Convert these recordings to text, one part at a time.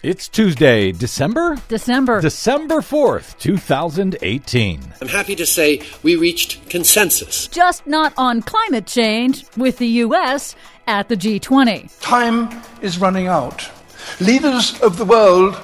It's Tuesday, December? December. December 4th, 2018. I'm happy to say we reached consensus. Just not on climate change with the U.S. at the G20. Time is running out. Leaders of the world,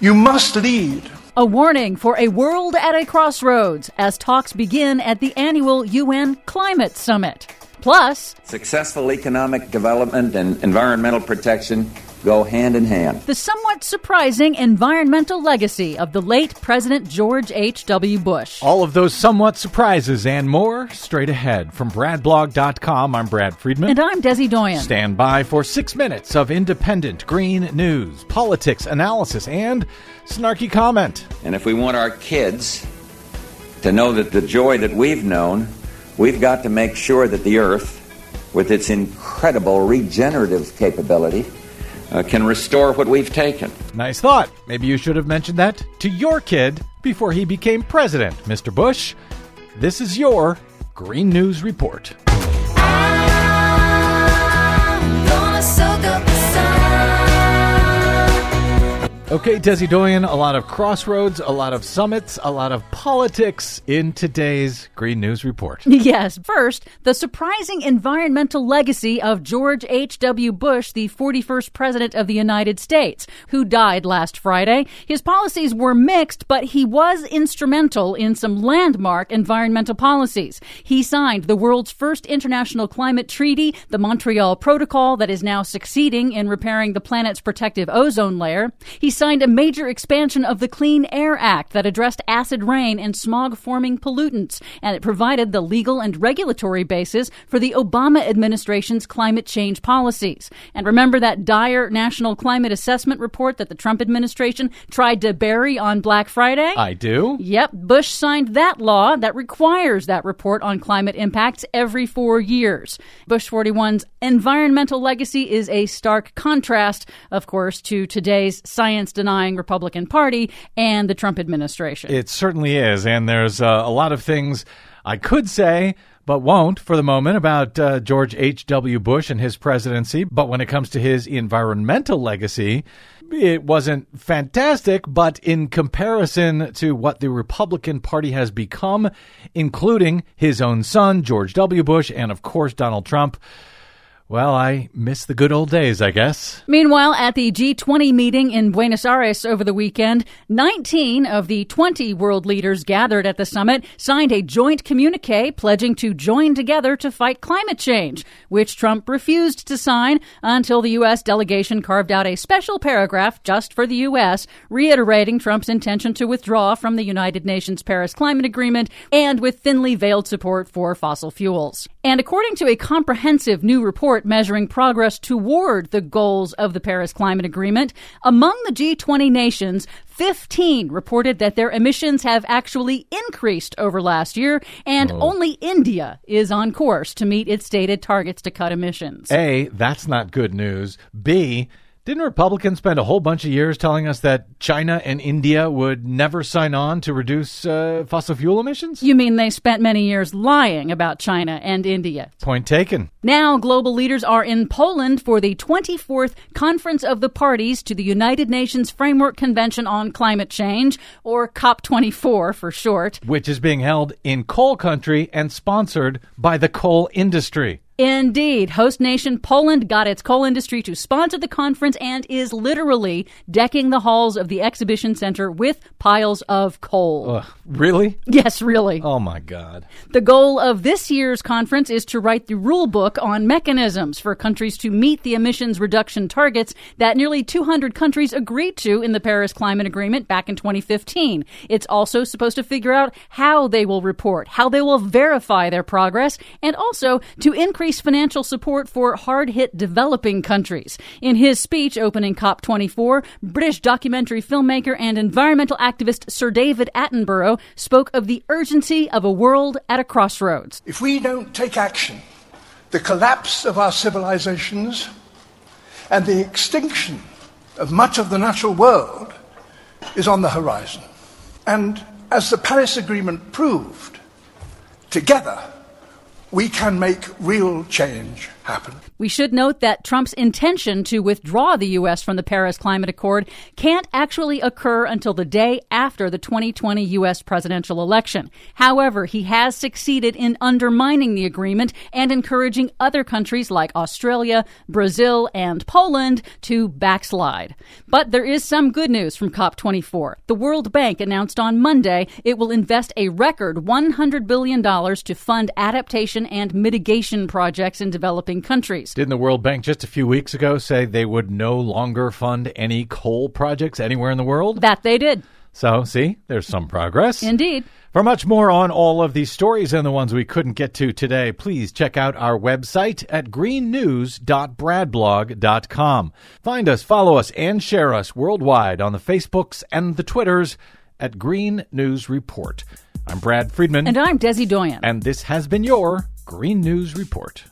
you must lead. A warning for a world at a crossroads as talks begin at the annual UN Climate Summit. Plus, successful economic development and environmental protection go hand in hand. The somewhat surprising environmental legacy of the late President George H.W. Bush. All of those somewhat surprises and more straight ahead. From BradBlog.com, I'm Brad Friedman. And I'm Desi Doyen. Stand by for six minutes of independent green news, politics, analysis, and snarky comment. And if we want our kids to know that the joy that we've known, we've got to make sure that the earth, with its incredible regenerative capability, uh, can restore what we've taken. Nice thought. Maybe you should have mentioned that to your kid before he became president, Mr. Bush. This is your Green News Report. Okay, Desi Doyen, a lot of crossroads, a lot of summits, a lot of politics in today's Green News Report. Yes. First, the surprising environmental legacy of George H.W. Bush, the 41st President of the United States, who died last Friday. His policies were mixed, but he was instrumental in some landmark environmental policies. He signed the world's first international climate treaty, the Montreal Protocol, that is now succeeding in repairing the planet's protective ozone layer. He signed a major expansion of the Clean Air Act that addressed acid rain and smog forming pollutants, and it provided the legal and regulatory basis for the Obama administration's climate change policies. And remember that dire national climate assessment report that the Trump administration tried to bury on Black Friday? I do. Yep, Bush signed that law that requires that report on climate impacts every four years. Bush 41's environmental legacy is a stark contrast, of course, to today's science denying Republican Party and the Trump administration. It certainly is. And there's uh, a lot of things I could say but won't for the moment about uh, George H.W. Bush and his presidency. But when it comes to his environmental legacy, it wasn't fantastic, but in comparison to what the Republican Party has become, including his own son, George W. Bush, and of course, Donald Trump, well, I miss the good old days, I guess. Meanwhile, at the G20 meeting in Buenos Aires over the weekend, 19 of the 20 world leaders gathered at the summit signed a joint communique pledging to join together to fight climate change, which Trump refused to sign until the U.S. delegation carved out a special paragraph just for the U.S., reiterating Trump's intention to withdraw from the United Nations Paris Climate Agreement and with thinly veiled support for fossil fuels. And according to a comprehensive new report measuring progress toward the goals of the Paris Climate Agreement, among the G20 nations, 15 reported that their emissions have actually increased over last year, and only India is on course to meet its stated targets to cut emissions. A, that's not good news. B, didn't Republicans spend a whole bunch of years telling us that China and India would never sign on to reduce uh, fossil fuel emissions? You mean they spent many years lying about China and India? Point taken. Now, global leaders are in Poland for the 24th Conference of the Parties to the United Nations Framework Convention on Climate Change, or COP24 for short, which is being held in coal country and sponsored by the coal industry. Indeed. Host nation Poland got its coal industry to sponsor the conference and is literally decking the halls of the exhibition center with piles of coal. Ugh, really? Yes, really. Oh my God. The goal of this year's conference is to write the rule book on mechanisms for countries to meet the emissions reduction targets that nearly 200 countries agreed to in the Paris Climate Agreement back in 2015. It's also supposed to figure out how they will report, how they will verify their progress, and also to increase increase financial support for hard hit developing countries. In his speech opening COP24, British documentary filmmaker and environmental activist Sir David Attenborough spoke of the urgency of a world at a crossroads. If we don't take action, the collapse of our civilizations and the extinction of much of the natural world is on the horizon. And as the Paris Agreement proved, together we can make real change happen. We should note that Trump's intention to withdraw the U.S. from the Paris Climate Accord can't actually occur until the day after the 2020 U.S. presidential election. However, he has succeeded in undermining the agreement and encouraging other countries like Australia, Brazil, and Poland to backslide. But there is some good news from COP24. The World Bank announced on Monday it will invest a record $100 billion to fund adaptation and mitigation projects in developing countries. Didn't the World Bank just a few weeks ago say they would no longer fund any coal projects anywhere in the world? That they did. So, see, there's some progress. Indeed. For much more on all of these stories and the ones we couldn't get to today, please check out our website at greennews.bradblog.com. Find us, follow us, and share us worldwide on the Facebooks and the Twitters at Green News Report. I'm Brad Friedman. And I'm Desi Doyen. And this has been your Green News Report.